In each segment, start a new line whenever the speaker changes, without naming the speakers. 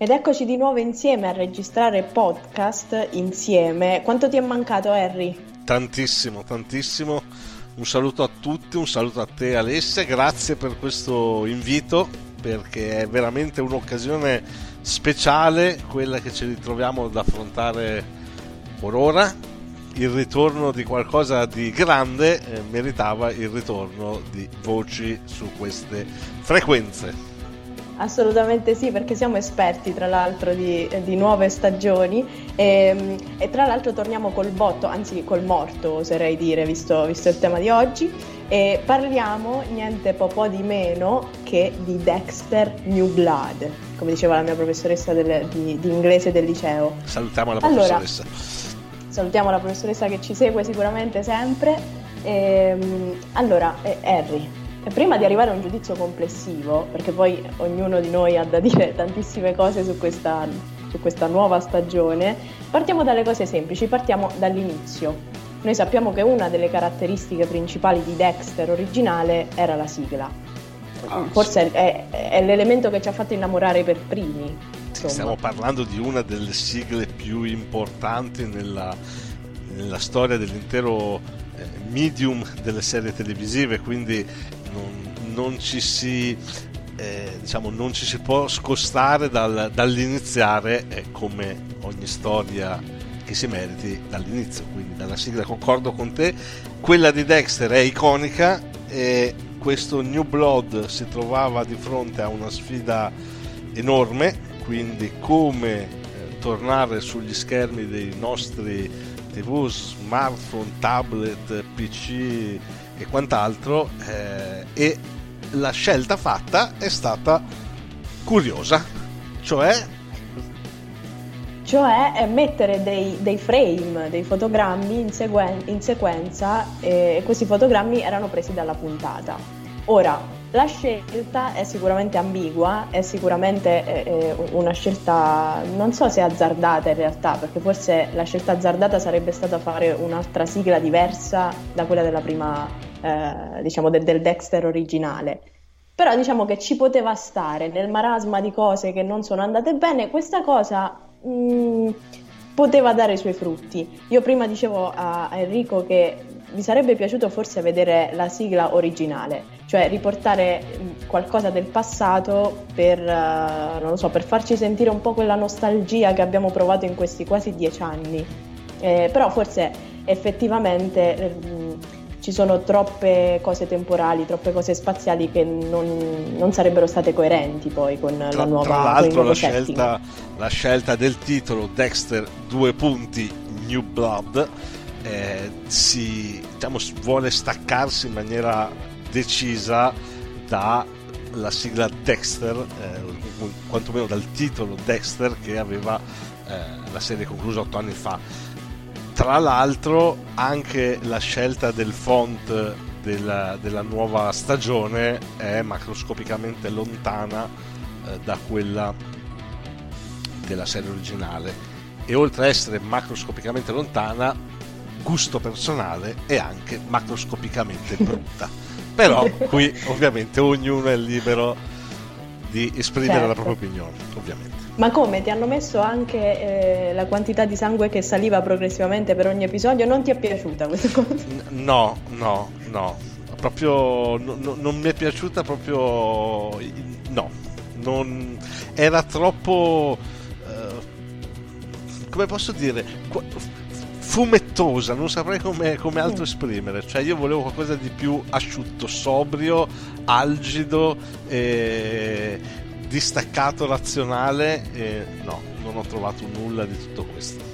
Ed eccoci di nuovo insieme a registrare podcast insieme. Quanto ti è mancato, Harry?
Tantissimo, tantissimo. Un saluto a tutti, un saluto a te Alessia, grazie per questo invito perché è veramente un'occasione speciale quella che ci ritroviamo ad affrontare por ora. Il ritorno di qualcosa di grande eh, meritava il ritorno di voci su queste frequenze.
Assolutamente sì, perché siamo esperti tra l'altro di, di nuove stagioni e, ehm, e, tra l'altro torniamo col botto, anzi col morto oserei dire, visto, visto il tema di oggi, e parliamo niente po' di meno che di Dexter New Blood, come diceva la mia professoressa del, di, di, inglese del liceo.
Salutiamo la professoressa. Allora,
salutiamo la professoressa che ci segue sicuramente sempre. E, ehm, allora, eh, Harry, prima di arrivare a un giudizio complessivo, perché poi ognuno di noi ha da dire tantissime cose su questa, su questa nuova stagione, partiamo dalle cose semplici, partiamo dall'inizio. Noi sappiamo che una delle caratteristiche principali di Dexter originale era la sigla. Ah, Forse è, è, l'elemento che ci ha fatto innamorare per primi.
Insomma. Stiamo parlando di una delle sigle più importanti nella, nella storia dell'intero eh, medium delle serie televisive, quindi non, non ci si eh, diciamo non ci si può scostare dal, dall'iniziare eh, come ogni storia che si meriti dall'inizio. Quindi dalla sigla concordo con te quella di Dexter è iconica e questo New Blood si trovava di fronte a una sfida enorme quindi come eh, tornare sugli schermi dei nostri tv smartphone tablet pc e quant'altro eh, e la scelta fatta è stata curiosa, cioè
cioè mettere dei, dei, frame, dei fotogrammi in, seguen- in sequenza e questi fotogrammi erano presi dalla puntata. Ora, la scelta è sicuramente ambigua, è sicuramente eh, eh, una scelta, non so se azzardata in realtà, perché forse la scelta azzardata sarebbe stata fare un'altra sigla diversa da quella della prima eh, diciamo del, del Dexter originale. Però diciamo che ci poteva stare nel marasma di cose che non sono andate bene, questa cosa mh, mm, poteva dare i suoi frutti. Io prima dicevo a, Enrico che mi sarebbe piaciuto forse vedere la sigla originale, cioè riportare mm, qualcosa del passato per, uh, so, per farci sentire un po' quella nostalgia che abbiamo provato in questi quasi dieci anni. Eh, però forse effettivamente eh, ci sono troppe cose temporali, troppe cose spaziali che non, non sarebbero state coerenti poi con
tra,
la nuova
Tra l'altro la scelta, la scelta, del titolo Dexter due punti New Blood eh, si diciamo, vuole staccarsi in maniera decisa dalla sigla Dexter, eh, quantomeno dal titolo Dexter che aveva eh, la serie conclusa otto anni fa tra l'altro anche la scelta del font della, della nuova stagione è macroscopicamente lontana eh, da quella della serie originale. E oltre a essere macroscopicamente lontana gusto personale è anche macroscopicamente brutta. Però qui ovviamente ognuno è libero di esprimere certo. la propria opinione ovviamente
ma come? Ti hanno messo anche eh, la quantità di sangue che saliva progressivamente per ogni episodio? Non ti è piaciuta questa cosa?
No, no, no. Proprio no, no, non mi è piaciuta proprio. No, non, era troppo. Uh, come posso dire? fumettosa, non saprei come, come altro esprimere. Cioè, io volevo qualcosa di più asciutto, sobrio, algido. E distaccato razionale e no, non ho trovato nulla di tutto questo.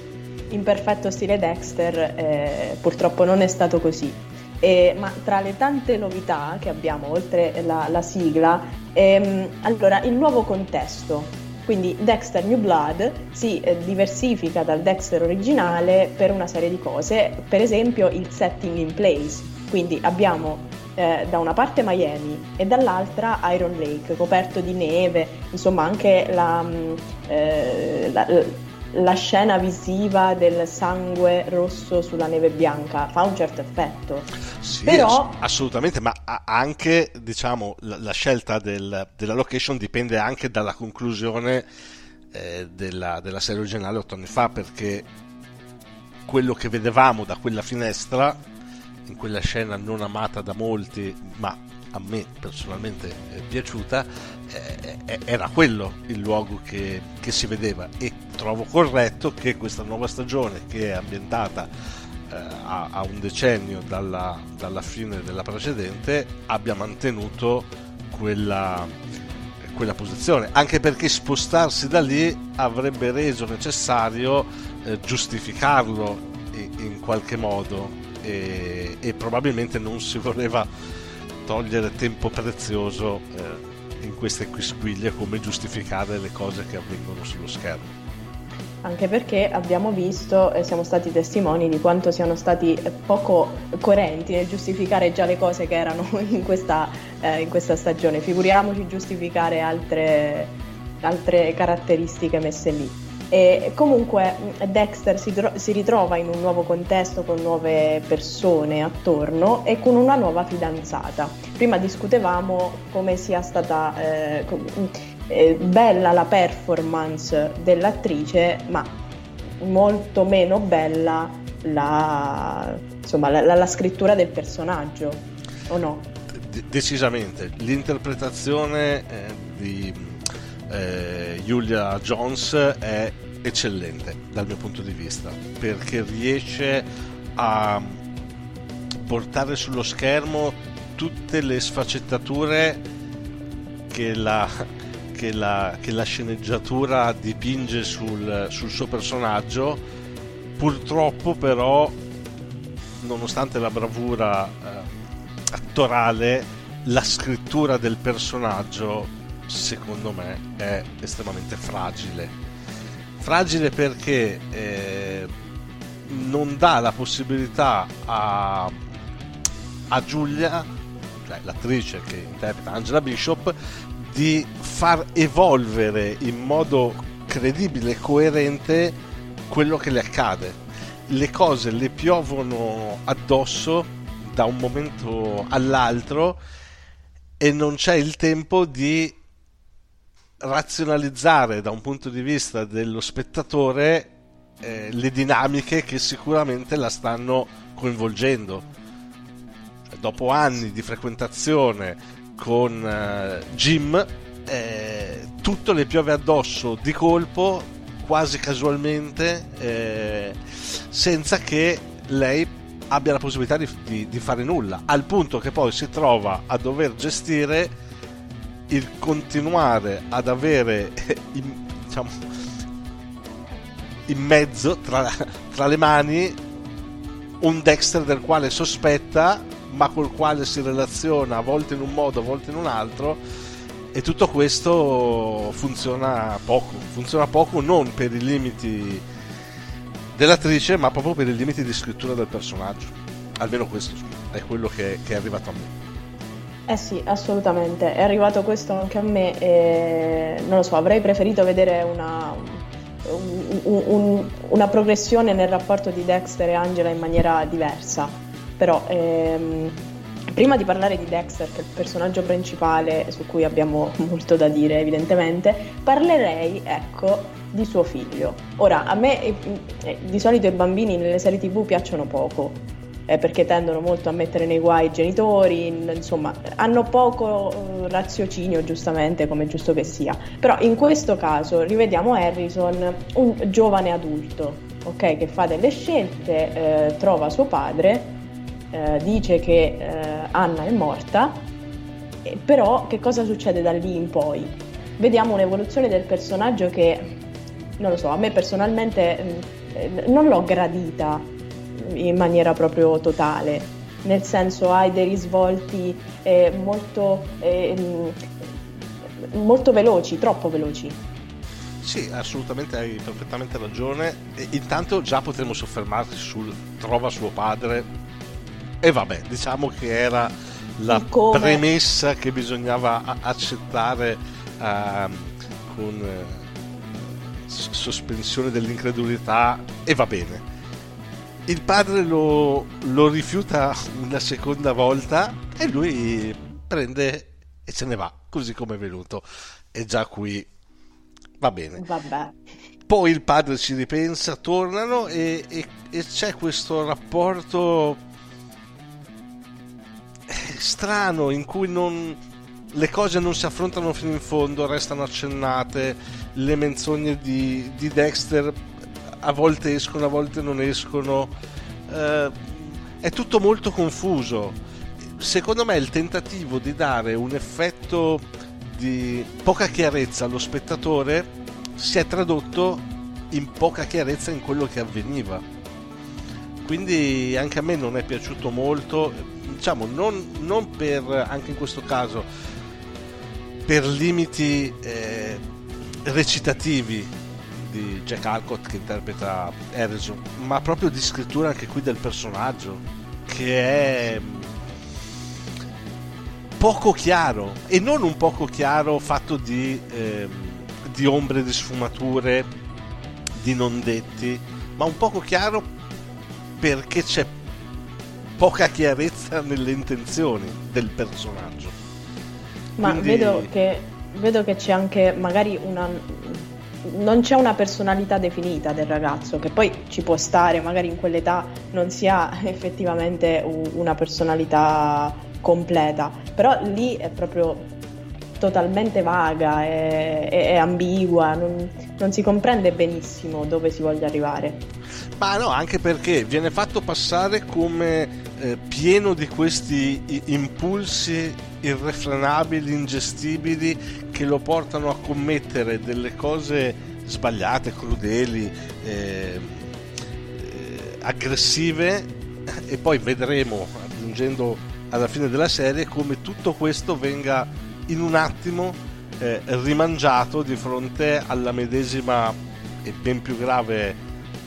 In perfetto stile Dexter, eh, purtroppo non è stato così. Eh, ma tra le tante novità che abbiamo, oltre la, la sigla, ehm, allora il nuovo contesto. Quindi Dexter New Blood si eh, diversifica dal Dexter originale per una serie di cose, per esempio il setting in place. Quindi abbiamo eh, da una parte Miami e dall'altra Iron Lake, coperto di neve, insomma anche la, mm, eh, la, la scena visiva del sangue rosso sulla neve bianca fa un certo effetto.
Sì,
Però...
assolutamente, ma anche diciamo, la, la scelta del, della location dipende anche dalla conclusione eh, della, della serie originale otto anni fa, perché quello che vedevamo da quella finestra in quella scena non amata da molti, ma a me personalmente piaciuta, eh, eh, era quello il luogo che, che, si vedeva. E trovo corretto che questa nuova stagione che è ambientata eh, a, a, un decennio dalla, dalla, fine della precedente abbia mantenuto quella, quella posizione, anche perché spostarsi da lì avrebbe reso necessario eh, giustificarlo in, in qualche modo e, e probabilmente non si voleva togliere tempo prezioso eh, in queste quisquiglie come giustificare le cose che avvengono sullo schermo.
Anche perché abbiamo visto e siamo stati testimoni di quanto siano stati poco coerenti nel giustificare già le cose che erano in questa, eh, in questa stagione, figuriamoci giustificare altre, altre caratteristiche messe lì. E comunque Dexter si, tro- si, ritrova in un nuovo contesto con nuove persone attorno e con una nuova fidanzata. Prima discutevamo come sia stata eh, eh, bella la performance dell'attrice, ma molto meno bella la, insomma, la, la scrittura del personaggio, o no?
De- decisamente. L'interpretazione eh, di eh, Julia Jones è eccellente dal mio punto di vista perché riesce a portare sullo schermo tutte le sfaccettature che la, che la, che la sceneggiatura dipinge sul, sul suo personaggio purtroppo però nonostante la bravura eh, attorale la scrittura del personaggio secondo me è estremamente fragile. Fragile perché eh, non dà la possibilità a, a Giulia, cioè l'attrice che interpreta Angela Bishop, di far evolvere in modo credibile e coerente quello che le accade. Le cose le piovono addosso da un momento all'altro e non c'è il tempo di razionalizzare da un punto di vista dello spettatore eh, le dinamiche che sicuramente la stanno coinvolgendo. Dopo anni di frequentazione con eh, Jim, eh, tutto le piove addosso di colpo, quasi casualmente, eh, senza che lei abbia la possibilità di, di, di fare nulla, al punto che poi si trova a dover gestire il continuare ad avere in, diciamo, in mezzo tra, tra le mani un Dexter del quale sospetta ma col quale si relaziona a volte in un modo, a volte in un altro e tutto questo funziona poco, funziona poco non per i limiti dell'attrice ma proprio per i limiti di scrittura del personaggio, almeno questo è quello che, che è arrivato a me.
Eh sì, assolutamente, è arrivato questo anche a me e non lo so, avrei preferito vedere una, un, un, una progressione nel rapporto di Dexter e Angela in maniera diversa, però ehm, prima di parlare di Dexter, che è il personaggio principale su cui abbiamo molto da dire evidentemente, parlerei, ecco, di suo figlio. Ora, a me eh, di solito i bambini nelle serie tv piacciono poco, eh, perché tendono molto a mettere nei guai i genitori, insomma, hanno poco eh, raziocinio, giustamente, come giusto che sia. Però in questo caso rivediamo Harrison, un giovane adulto, ok, che fa delle scelte, eh, trova suo padre, eh, dice che eh, Anna è morta, però che cosa succede da lì in poi? Vediamo un'evoluzione del personaggio che, non lo so, a me personalmente mm, eh, non l'ho gradita in maniera proprio totale. nel senso hai dei risvolti eh, molto, eh, molto veloci, troppo veloci.
Sì, assolutamente hai perfettamente ragione. E intanto già potremmo soffermarci sul trova suo padre. E vabbè, diciamo che era la premessa che bisognava accettare uh, con uh, sospensione dell'incredulità e va bene. Il padre lo, lo rifiuta una seconda volta e lui prende e se ne va, così come è venuto. E già qui va bene.
Vabbè.
Poi il padre ci ripensa, tornano e, e, e c'è questo rapporto eh, strano in cui non, le cose non si affrontano fino in fondo, restano accennate, le menzogne di, di Dexter a volte escono, a volte non escono, eh, è tutto molto confuso. Secondo me il tentativo di dare un effetto di poca chiarezza allo spettatore si è tradotto in poca chiarezza in quello che avveniva. Quindi anche a me non è piaciuto molto, diciamo non, non per, anche in questo caso, per limiti eh, recitativi di Jack Alcott che interpreta Harrison, ma proprio di scrittura anche qui del personaggio, che è poco chiaro e non un poco chiaro fatto di, eh, di ombre, di sfumature, di non detti, ma un poco chiaro perché c'è poca chiarezza nelle intenzioni del personaggio.
Ma Quindi... vedo, che, vedo che c'è anche magari una, non c'è una personalità definita del ragazzo, che poi ci può stare, magari in quell'età non si ha effettivamente una personalità completa, però lì è proprio totalmente vaga, è, è, ambigua, non, non, si comprende benissimo dove si voglia arrivare.
Ma no, anche perché viene fatto passare come eh, pieno di questi impulsi irrefrenabili, ingestibili, che lo portano a commettere delle cose sbagliate, crudeli, eh, eh, aggressive e poi vedremo, aggiungendo alla fine della serie come tutto questo venga in un attimo eh, rimangiato di fronte alla medesima e ben più grave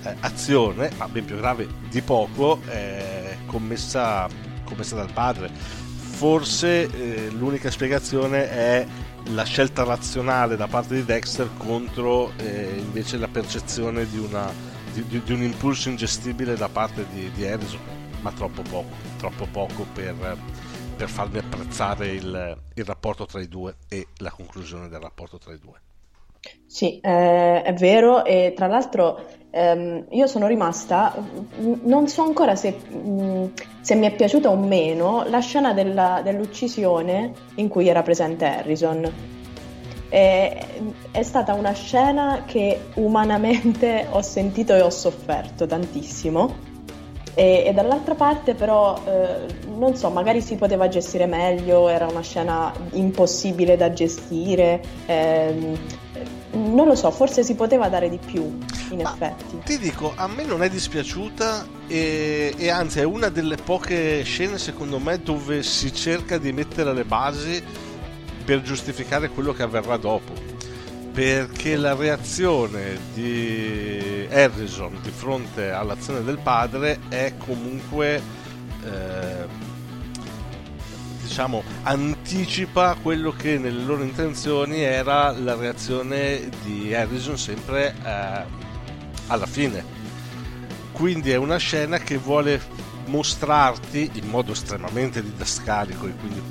eh, azione, ma ben più grave di poco, eh, commessa, commessa, dal padre. Forse eh, l'unica spiegazione è la scelta razionale da parte di Dexter contro eh, invece la percezione di, una, di, di, un impulso ingestibile da parte di, di Harrison ma troppo poco, troppo poco per, per farmi apprezzare il, il, rapporto tra i due e la conclusione del rapporto tra i due.
Sì, eh, è vero e tra l'altro ehm, io sono rimasta, non so ancora se, mh, se, mi è piaciuta o meno la scena della, dell'uccisione in cui era presente Harrison. È, è, stata una scena che umanamente ho sentito e ho sofferto tantissimo e, e dall'altra parte però, eh, non so, magari si poteva gestire meglio, era una scena impossibile da gestire. Ehm, non lo so, forse si poteva dare di più, in Ma effetti.
Ti dico, a me non è dispiaciuta e, e, anzi è una delle poche scene, secondo me, dove si cerca di mettere le basi per giustificare quello che avverrà dopo perché la reazione di Harrison di fronte all'azione del padre è comunque eh, diciamo anticipa quello che nelle loro intenzioni era la reazione di Harrison sempre eh, alla fine. Quindi è una scena che vuole mostrarti in modo estremamente didascalico e quindi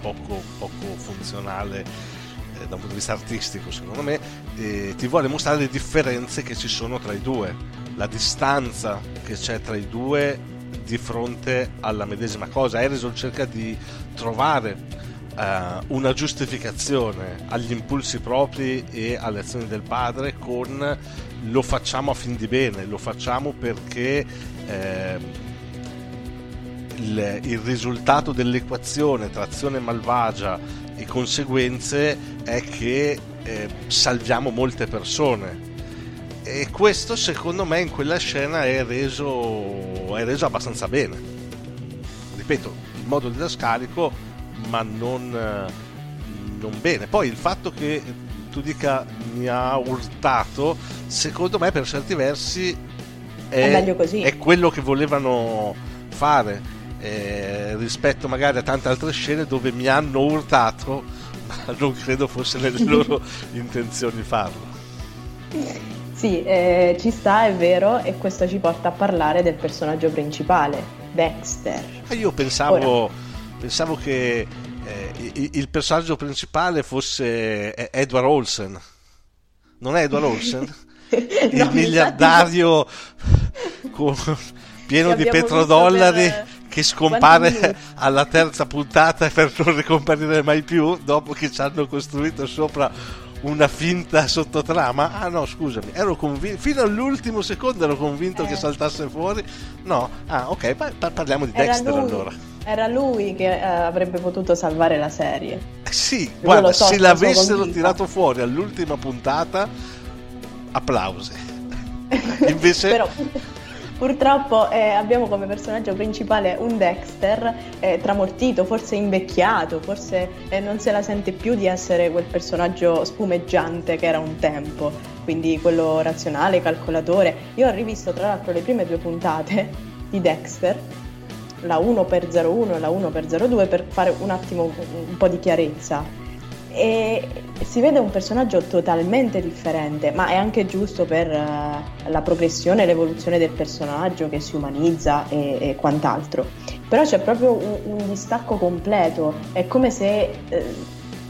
poco, poco funzionale eh, da un punto di vista artistico secondo me, eh, ti vuole mostrare le differenze che ci sono tra i due, la distanza che c'è tra i due di fronte alla medesima cosa. Harrison cerca di trovare uh, una giustificazione agli impulsi propri e alle azioni del padre con lo facciamo a fin di bene, lo facciamo perché eh, il, il risultato dell'equazione tra azione malvagia e conseguenze è che eh, salviamo molte persone e questo secondo me in quella scena è reso, è reso abbastanza bene ripeto, in modo didascalico, ma non, non bene. Poi il fatto che tu dica mi ha urtato, secondo me per certi versi è,
è,
è quello che volevano fare. Eh, rispetto magari a tante altre scene dove mi hanno urtato, ma non credo fosse nelle loro intenzioni farlo.
Sì, eh, ci sta, è vero, e questo ci porta a parlare del personaggio principale, Dexter.
Ah, io pensavo, pensavo che eh, il personaggio principale fosse eh, Edward Olsen. Non è Edward Olsen? il no, miliardario con, pieno di petrodollari per... che scompare alla terza puntata per non ricomparire mai più dopo che ci hanno costruito sopra una finta sottotrama. Ah no, scusami, ero convinto, fino all'ultimo secondo ero convinto eh. che saltasse fuori. No, ah ok, pa- parliamo di
era
Dexter
lui,
allora.
Era lui che eh, avrebbe potuto salvare la serie.
Eh sì, Io guarda, so, se l'avessero tirato fuori all'ultima puntata, applausi. Invece...
Però Purtroppo eh, abbiamo come personaggio principale un Dexter eh, tramortito, forse invecchiato, forse eh, non se la sente più di essere quel personaggio spumeggiante che era un tempo, quindi quello razionale, calcolatore. Io ho rivisto tra l'altro le prime due puntate di Dexter, la 1x01 e la 1x02, per fare un attimo un po' di chiarezza e si vede un personaggio totalmente differente, ma è anche giusto per uh, la progressione e l'evoluzione del personaggio che si umanizza e, e quant'altro. Però c'è proprio un, un, distacco completo, è come se eh,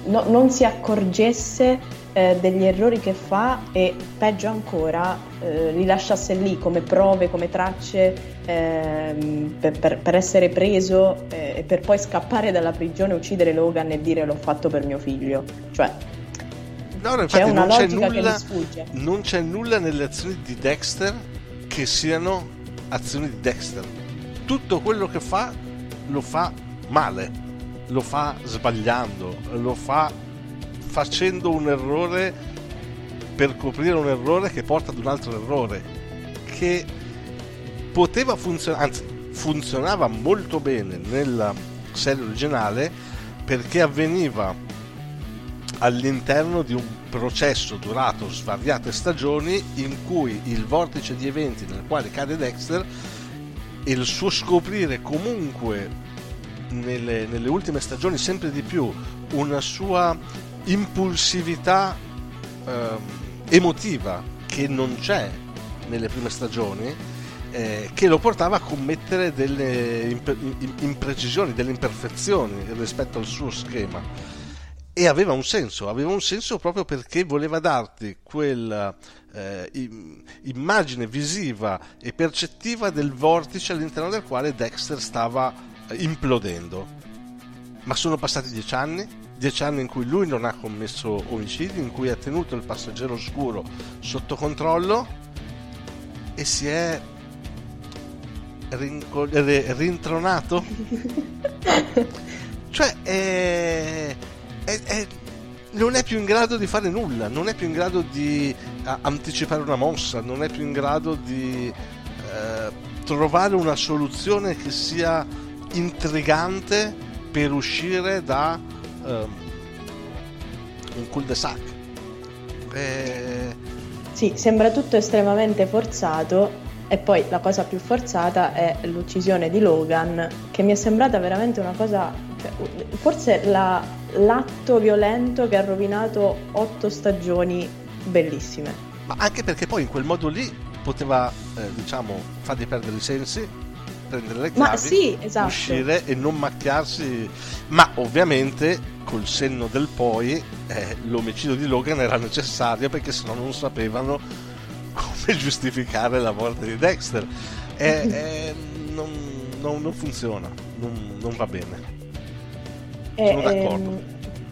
no, non si accorgesse eh, degli errori che fa e peggio ancora eh, li lasciasse lì come prove, come tracce ehm, per, per, per, essere preso eh, e per poi scappare dalla prigione, uccidere Logan e dire l'ho fatto per mio figlio. Cioè,
no, no, c'è una logica nulla, che sfugge. Non c'è nulla nelle azioni di Dexter che siano azioni di Dexter. Tutto quello che fa lo fa male, lo fa sbagliando, lo fa facendo un errore per coprire un errore che porta ad un altro errore che poteva funzionare, anzi funzionava molto bene nella serie originale perché avveniva all'interno di un processo durato svariate stagioni in cui il vortice di eventi nel quale cade Dexter e il suo scoprire comunque nelle, nelle ultime stagioni sempre di più una sua impulsività eh, emotiva che non c'è nelle prime stagioni eh, che lo portava a commettere delle imprecisioni, delle imperfezioni rispetto al suo schema. E aveva un senso, aveva un senso proprio perché voleva darti quella eh, immagine visiva e percettiva del vortice all'interno del quale Dexter stava implodendo. Ma sono passati dieci anni, dieci anni in cui lui non ha commesso omicidi, in cui ha tenuto il passeggero oscuro sotto controllo e si è rincol- rintronato? cioè, è, è, è, non è più in grado di fare nulla, non è più in grado di a, anticipare una mossa, non è più in grado di eh, trovare una soluzione che sia intrigante per uscire da eh, un cul-de-sac.
Eh... Sì, sembra tutto estremamente forzato e poi la cosa più forzata è l'uccisione di Logan, che mi è sembrata veramente una cosa, cioè, forse la, l'atto violento che ha rovinato otto stagioni bellissime.
Ma anche perché poi in quel modo lì poteva, eh, diciamo, fargli perdere i sensi, prendere le chiavi,
sì, esatto.
uscire e non macchiarsi. Ma ovviamente col senno del poi eh, l'omicidio di Logan era necessario perché sennò non sapevano come giustificare la morte di Dexter. È, è, non, non, non, funziona, non, non, va bene.
Sono ehm, d'accordo.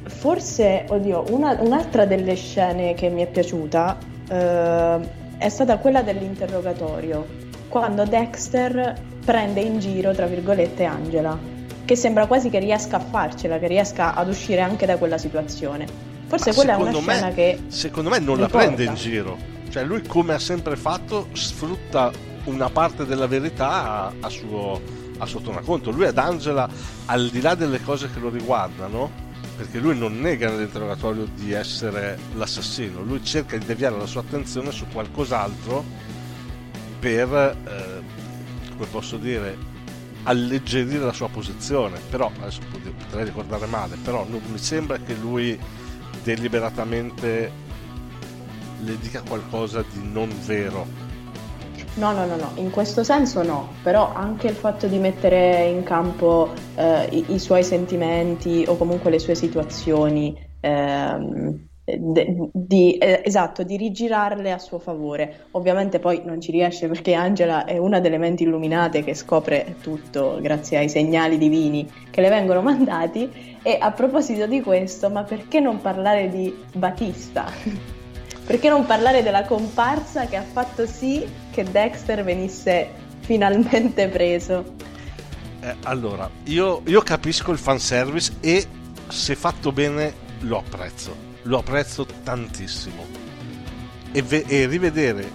forse, oddio, una, un'altra delle scene che mi è piaciuta eh, è stata quella dell'interrogatorio, quando Dexter prende in giro, tra virgolette, Angela, che sembra quasi che riesca a farcela, che riesca ad uscire anche da quella situazione. Forse Ma quella è una me, scena che...
Secondo me non ricorda. la prende in giro cioè lui come ha sempre fatto sfrutta una parte della verità a, a, suo, a sottonaconto. Lui ad Angela, al di là delle cose che lo riguardano, perché lui non nega nell'interrogatorio di essere l'assassino, lui cerca di deviare la sua attenzione su qualcos'altro per, eh, come posso dire, alleggerire la sua posizione. Però, adesso potrei ricordare male, però non mi sembra che lui deliberatamente le dica qualcosa di non vero
No, no, no, no, in questo senso no, però anche il fatto di mettere in campo eh, i, i, suoi sentimenti o comunque le sue situazioni, ehm, de, di, eh, esatto, di rigirarle a suo favore. Ovviamente poi non ci riesce perché Angela è una delle menti illuminate che scopre tutto grazie ai segnali divini che le vengono mandati. E a proposito di questo, ma perché non parlare di Batista? Perché non parlare della comparsa che ha fatto sì che Dexter venisse finalmente preso?
Eh, allora, io, io capisco il fanservice e se fatto bene lo apprezzo. Lo apprezzo tantissimo. E, ve- e rivedere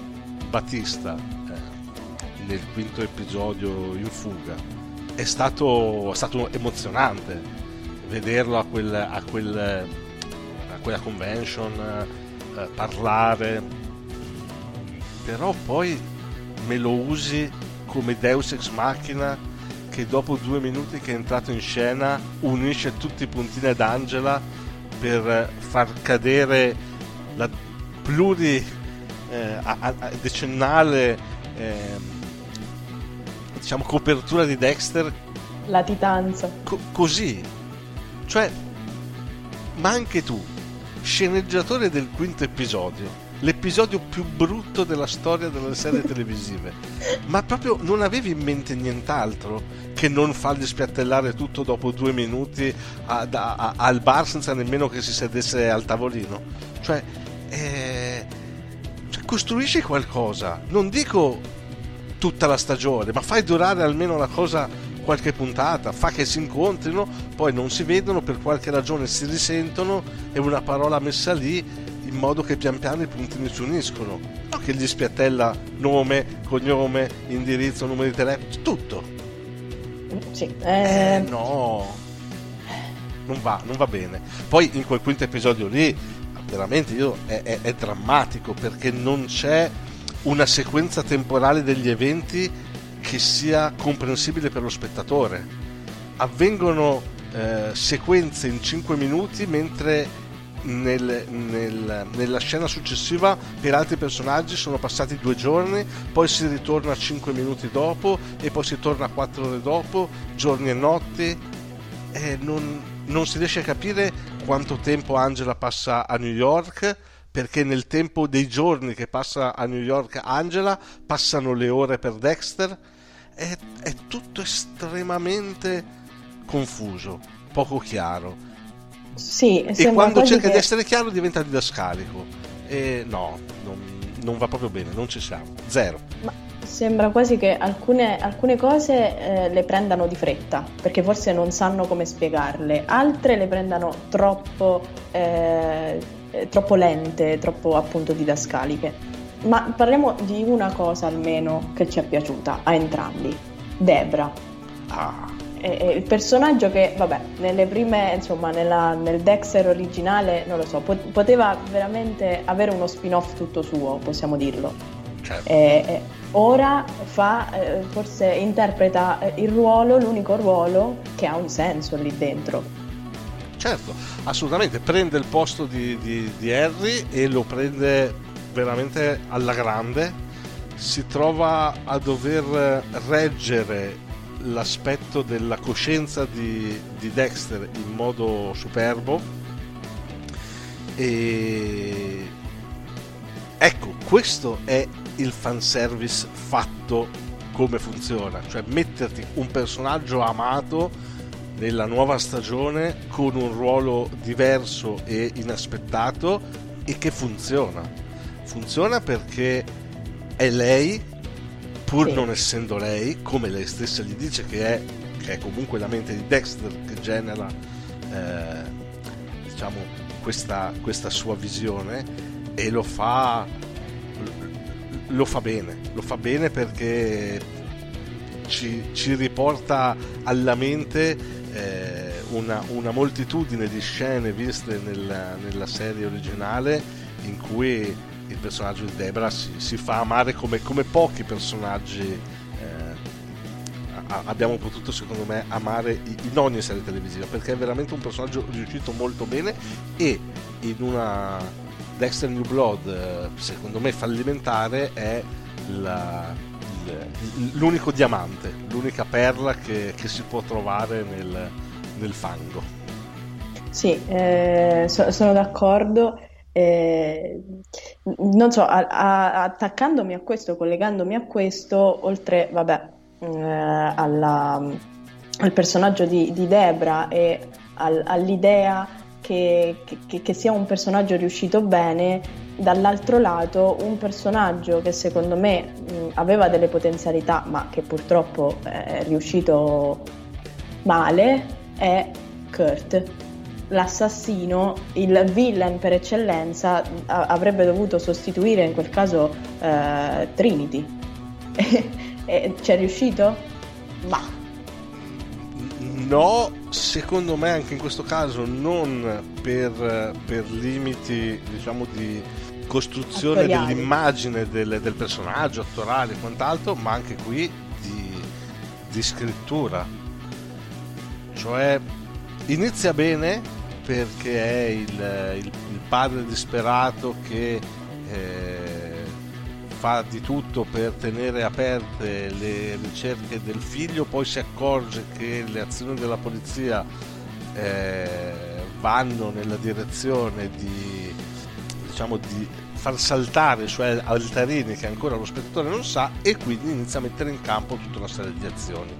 Battista eh, nel quinto episodio in fuga è stato, è stato emozionante vederlo a, quel, a, quel, a quella convention eh, parlare, però poi me lo usi come Deus ex machina che dopo due minuti che è entrato in scena unisce tutti i puntini ad Angela per far cadere la pluri eh, eh, diciamo copertura di Dexter?
La titanza.
Co- così. Cioè ma anche tu sceneggiatore del quinto episodio, l'episodio più brutto della storia delle serie televisive, ma proprio non avevi in mente nient'altro che non fargli spiattellare tutto dopo due minuti a, a, al bar senza nemmeno che si sedesse al tavolino? Cioè, eh, cioè, costruisci qualcosa, non dico tutta la stagione, ma fai durare almeno la cosa qualche puntata, fa che si incontrino, poi non si vedono, per qualche ragione si risentono e una parola messa lì in modo che pian piano i puntini si uniscono. No che gli spiattella nome, cognome, indirizzo, numero di telefono, tutto.
Sì. Eh...
Eh, no. Non va, non va bene. Poi in quel quinto episodio lì, veramente io, è, è, è drammatico perché non c'è una sequenza temporale degli eventi che sia comprensibile per lo spettatore. Avvengono eh, sequenze in 5 minuti mentre nel, nel, nella scena successiva per altri personaggi sono passati due giorni, poi si ritorna 5 minuti dopo e poi si torna 4 ore dopo, giorni e notti. E non, non si riesce a capire quanto tempo Angela passa a New York perché nel tempo dei giorni che passa a New York Angela passano le ore per Dexter è, è tutto estremamente confuso, poco chiaro.
Sì,
e quando cerca che... di essere chiaro diventa didascalico. E no, non, non, va proprio bene, non ci siamo. Zero.
Ma sembra quasi che alcune, alcune cose eh, le prendano di fretta, perché forse non sanno come spiegarle, altre le prendano troppo, eh, troppo lente, troppo appunto didascaliche. Ma parliamo di una cosa almeno che ci è piaciuta a entrambi, Debra. Ah. È, è il personaggio che, vabbè, nelle prime, insomma, nella, nel Dexter originale, non lo so, poteva veramente avere uno spin-off tutto suo, possiamo dirlo. Certo. E, ora fa, eh, forse interpreta il ruolo, l'unico ruolo che ha un senso lì dentro.
Certo, assolutamente, prende il posto di, di, di Harry e lo prende veramente alla grande, si trova a dover reggere l'aspetto della coscienza di, di Dexter in modo superbo. E ecco questo è il fanservice fatto come funziona cioè metterti un personaggio amato nella nuova stagione con un ruolo diverso e inaspettato e che funziona. Funziona perché è lei, pur sì. non essendo lei, come lei stessa gli dice che è, che è comunque la mente di Dexter che genera eh, diciamo, questa, questa sua visione e lo fa lo fa bene, lo fa bene perché ci, ci riporta alla mente eh, una, una, moltitudine di scene viste nella, nella, serie originale in cui il personaggio di Debra si, si fa amare come, come pochi personaggi eh, abbiamo potuto secondo me amare in ogni serie televisiva perché è veramente un personaggio riuscito molto bene e in una Dexter New Blood eh, secondo me fallimentare è la, l'unico diamante, l'unica perla che, che si può trovare nel, nel fango.
Sì, eh, so, sono d'accordo. Eh, non so, a, a, attaccandomi a questo, collegandomi a questo, oltre, vabbè, eh, alla, al personaggio di, di Debra e al, all'idea che, che, che, sia un personaggio riuscito bene, dall'altro lato un personaggio che secondo me mh, aveva delle potenzialità ma che purtroppo è riuscito male è Kurt. L'assassino, il villain per eccellenza, a- avrebbe dovuto sostituire in quel caso eh, Trinity. e c'è riuscito? Ma
No, secondo me anche in questo caso non per, per limiti diciamo di costruzione Attoriali. dell'immagine del, del, personaggio attorale e quant'altro, ma anche qui di, di scrittura. Cioè inizia bene perché è il, il, il padre disperato che eh, fa di tutto per tenere aperte le ricerche del figlio, poi si accorge che le azioni della polizia eh, vanno nella direzione di, diciamo, di far saltare i suoi altarini che ancora lo spettatore non sa e quindi inizia a mettere in campo tutta una serie di azioni.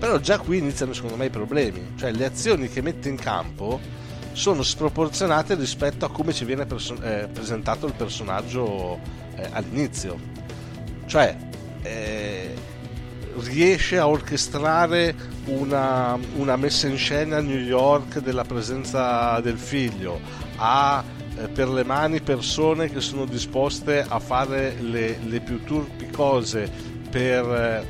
Però già qui iniziano secondo me i problemi, cioè le azioni che mette in campo sono sproporzionate rispetto a come ci viene perso- eh, presentato il personaggio eh, all'inizio. Cioè, eh, riesce a orchestrare una, una, messa in scena a New York della presenza del figlio, ha eh, per le mani persone che sono disposte a fare le, le più turpi cose per, eh,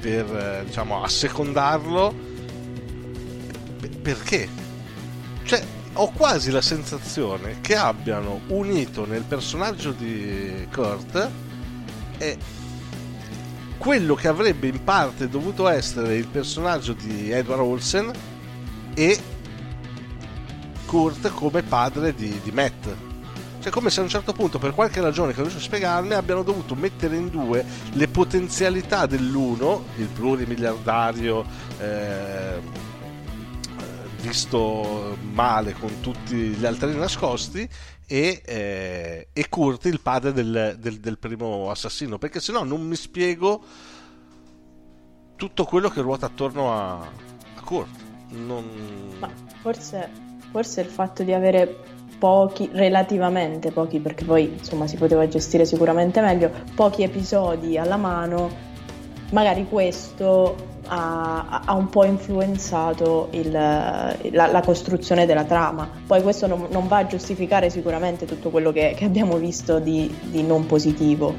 per eh, diciamo, assecondarlo. Perché? Ho quasi la sensazione che abbiano unito nel personaggio di Kurt quello che avrebbe in parte dovuto essere il personaggio di Edward Olsen e Kurt come padre di, di Matt. Cioè come se a un certo punto, per qualche ragione che non riesco a spiegarmi, abbiano dovuto mettere in due le potenzialità dell'uno, il plurimiliardario eh, visto male con tutti gli altri nascosti e, eh, e Kurt il padre del, del, del, primo assassino perché se no non mi spiego tutto quello che ruota attorno a, a Kurt. Non...
Forse, forse il fatto di avere pochi, relativamente pochi perché poi insomma si poteva gestire sicuramente meglio pochi episodi alla mano magari questo ha, ha, un po' influenzato il, la, la, costruzione della trama. Poi questo non, non, va a giustificare sicuramente tutto quello che, che abbiamo visto di, di non positivo.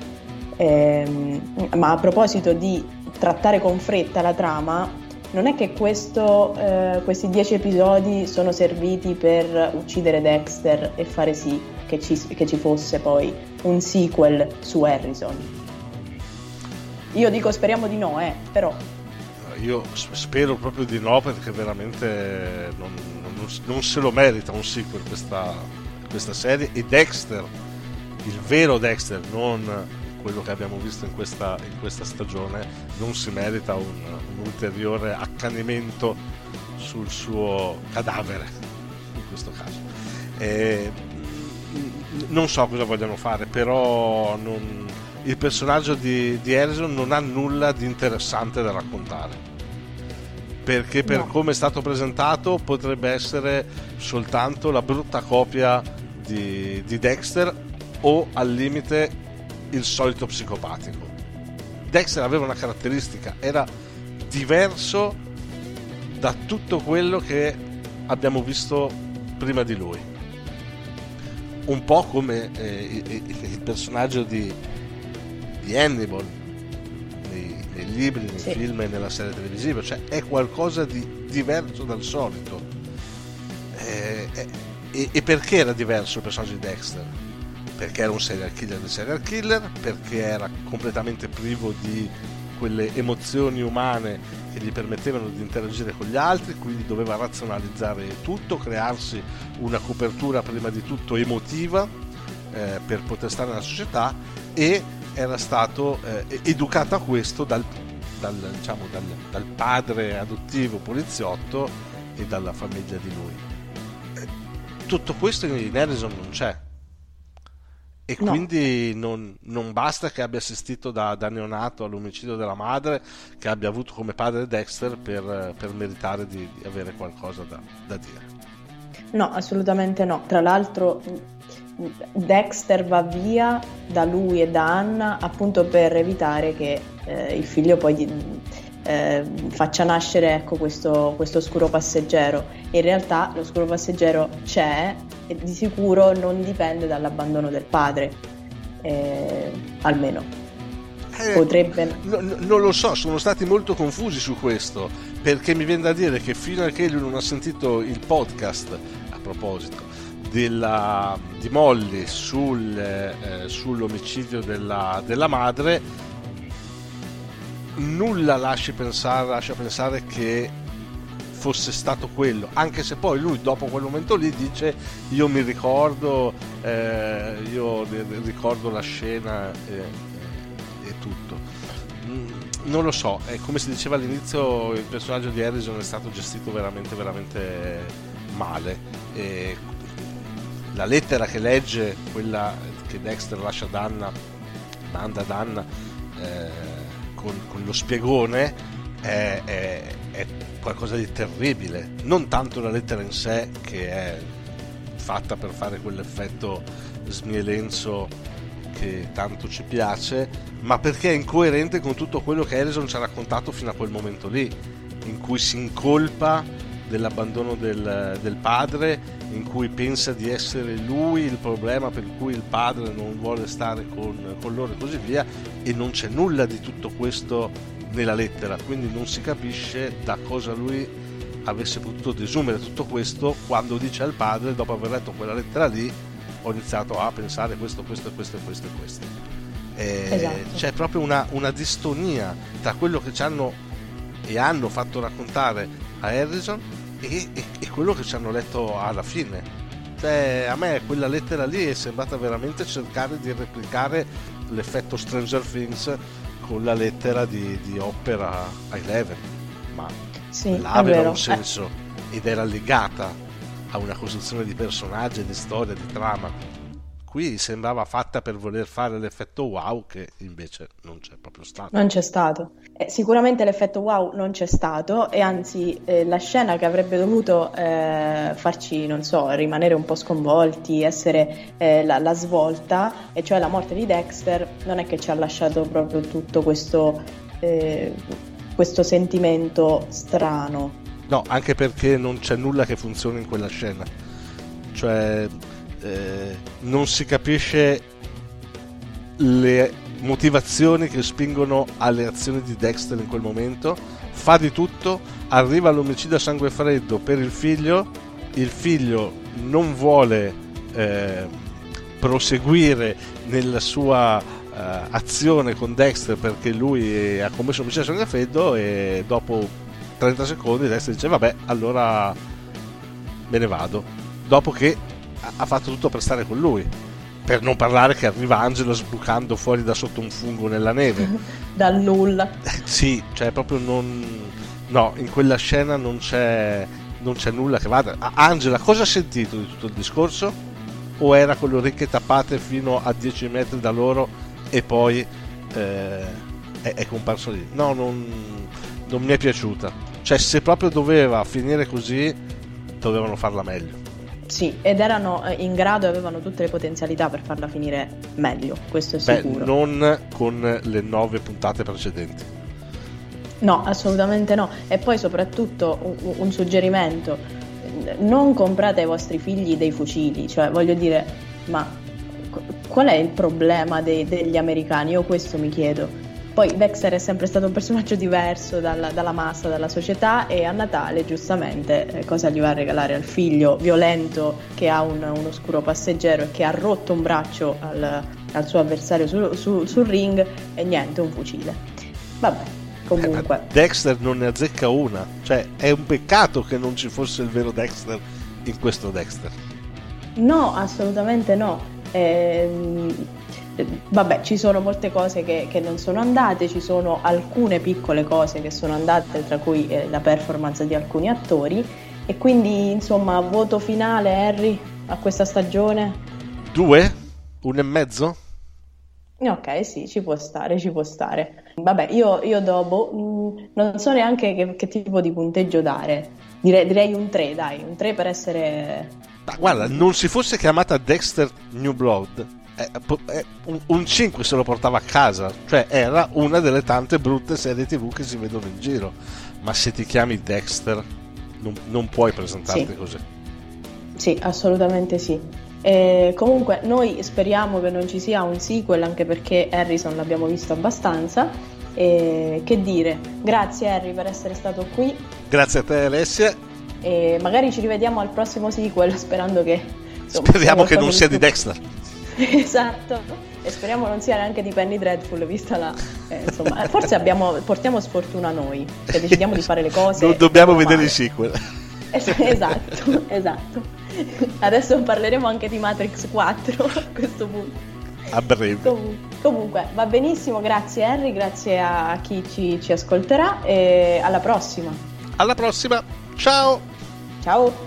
Ehm, ma a proposito di trattare con fretta la trama, non è che questo, eh, questi dieci episodi sono serviti per uccidere Dexter e fare sì che ci, che ci fosse poi un sequel su Harrison. Io dico speriamo di no, eh, però
io spero proprio di no perché veramente non, non, non se lo merita un sequel questa, questa, serie e Dexter, il vero Dexter, non quello che abbiamo visto in questa, in questa stagione, non si merita un, un ulteriore accanimento sul suo cadavere in questo caso. E, non so cosa vogliano fare, però non, il personaggio di, di Harrison non ha nulla di interessante da raccontare perché per no. come è stato presentato potrebbe essere soltanto la brutta copia di, di Dexter o al limite il solito psicopatico. Dexter aveva una caratteristica, era diverso da tutto quello che abbiamo visto prima di lui. Un po' come eh, il, il, personaggio di, di Hannibal nei, libri, nei sì. film e nella serie televisiva, cioè è qualcosa di diverso dal solito. Eh, eh, e, e, perché era diverso il personaggio di Dexter? Perché era un serial killer del serial killer, perché era completamente privo di quelle emozioni umane che gli permettevano di interagire con gli altri, quindi doveva razionalizzare tutto, crearsi una copertura prima di tutto emotiva eh, per poter stare nella società e era stato eh, educato a questo dal, dal, diciamo, dal, dal, padre adottivo poliziotto e dalla famiglia di lui. Eh, tutto questo in Harrison non c'è e no. quindi non, non, basta che abbia assistito da, da, neonato all'omicidio della madre, che abbia avuto come padre Dexter per, per meritare di, di, avere qualcosa da, da dire.
No, assolutamente no. Tra l'altro Dexter va via da lui e da Anna appunto per evitare che eh, il figlio poi di, eh, faccia nascere ecco, questo, questo oscuro passeggero. In realtà l'oscuro passeggero c'è e di sicuro non dipende dall'abbandono del padre, eh, almeno.
Eh, Potrebbe... No, no, non lo so, sono stati molto confusi su questo, perché mi viene da dire che fino a che lui non ha sentito il podcast, a proposito, della, di Molly sul, eh, sull'omicidio della, della madre, nulla lascia pensare, lascia pensare che fosse stato quello, anche se poi lui dopo quel momento lì dice io mi ricordo, eh, io ricordo la scena e, e tutto. Mm, non lo so, è come si diceva all'inizio il personaggio di Harrison è stato gestito veramente veramente male. E la lettera che legge, quella che Dexter lascia a Danna, manda a Danna, eh, con, con lo spiegone è, è, è, qualcosa di terribile. Non tanto la lettera in sé, che è fatta per fare quell'effetto smielenzo che tanto ci piace, ma perché è incoerente con tutto quello che Harrison ci ha raccontato fino a quel momento lì, in cui si incolpa dell'abbandono del, del, padre, in cui pensa di essere lui il problema per cui il padre non vuole stare con, con loro e così via, e non c'è nulla di tutto questo nella lettera, quindi non si capisce da cosa lui avesse potuto desumere tutto questo quando dice al padre, dopo aver letto quella lettera lì, ho iniziato a pensare questo, questo, questo, questo e questo. Eh, esatto. C'è proprio una, una distonia tra quello che ci hanno e hanno fatto raccontare a Harrison e, e, e quello che ci hanno letto alla fine. Cioè, a me quella lettera lì è sembrata veramente cercare di replicare l'effetto Stranger Things con la lettera di, di Opera a Eleven, ma sì, aveva un senso ed era legata a una costruzione di personaggi, di storia, di trama qui sembrava fatta per voler fare l'effetto wow che invece non c'è proprio stato.
Non c'è stato. Eh, sicuramente l'effetto wow non c'è stato e anzi eh, la scena che avrebbe dovuto eh, farci, non so, rimanere un po' sconvolti, essere eh, la, la, svolta, e cioè la morte di Dexter, non è che ci ha lasciato proprio tutto questo, eh, questo sentimento strano.
No, anche perché non c'è nulla che funzioni in quella scena. Cioè, eh, non si capisce le motivazioni che spingono alle azioni di Dexter in quel momento, fa di tutto, arriva all'omicidio a sangue freddo per il figlio, il figlio non vuole eh, proseguire nella sua eh, azione con Dexter perché lui ha commesso un omicidio a sangue freddo e dopo 30 secondi Dexter dice vabbè allora me ne vado. Dopo che ha fatto tutto per stare con lui. Per non parlare che arriva Angelo sbucando fuori da sotto un fungo nella neve.
Dal nulla.
sì, cioè proprio non... No, in quella scena non c'è, non c'è nulla che vada. Angela, cosa ha sentito di tutto il discorso? O era con le orecchie tappate fino a 10 metri da loro e poi eh, è, è, comparso lì? No, non, non mi è piaciuta. Cioè, se proprio doveva finire così, dovevano farla meglio.
Sì, ed erano eh, in grado e avevano tutte le potenzialità per farla finire meglio, questo è sicuro.
Beh, non con le nove puntate precedenti.
No, assolutamente no. E poi soprattutto un, un suggerimento, non comprate ai vostri figli dei fucili, cioè voglio dire, ma qual è il problema dei, degli americani? Io questo mi chiedo. Poi Dexter è sempre stato un personaggio diverso dalla, dalla massa, dalla società e a Natale giustamente eh, cosa gli va a regalare al figlio violento che ha un, un oscuro passeggero e che ha rotto un braccio al, al suo avversario su, su, sul ring e niente, un fucile. Vabbè, comunque.
Eh, Dexter non ne azzecca una, cioè è un peccato che non ci fosse il vero Dexter in questo Dexter.
No, assolutamente no. Eh, vabbè, ci sono molte cose che, che, non sono andate, ci sono alcune piccole cose che sono andate, tra cui eh, la performance di alcuni attori. E quindi, insomma, voto finale, Harry, a questa stagione?
Due? Uno e mezzo?
Ok, sì, ci può stare, ci può stare. Vabbè, io, io dopo mh, mm, non so neanche che, che, tipo di punteggio dare. Direi, direi un 3, dai, un 3 per essere...
Ma guarda, non si fosse chiamata Dexter New Blood, eh, eh, un 5 se lo portava a casa, cioè era una delle tante brutte serie tv che si vedono in giro. Ma se ti chiami Dexter, non, non puoi presentarti
sì.
così.
Sì, assolutamente sì. E comunque noi speriamo che non ci sia un sequel anche perché Harrison l'abbiamo visto abbastanza. E che dire, grazie Harry per essere stato qui.
Grazie a te Alessia.
E magari ci rivediamo al prossimo sequel sperando che...
Insomma, Speriamo che non sia di Dexter.
esatto. E speriamo non sia neanche di Penny Dreadful, vista la... Eh, insomma, forse abbiamo, portiamo sfortuna noi, se decidiamo di fare le cose.
Non dobbiamo vedere i sequel.
esatto, esatto. Adesso parleremo anche di Matrix 4 a questo punto.
A breve.
Com- comunque, va benissimo, grazie Henry, grazie a chi ci, ci ascolterà e alla prossima.
Alla prossima, ciao!
Ciao!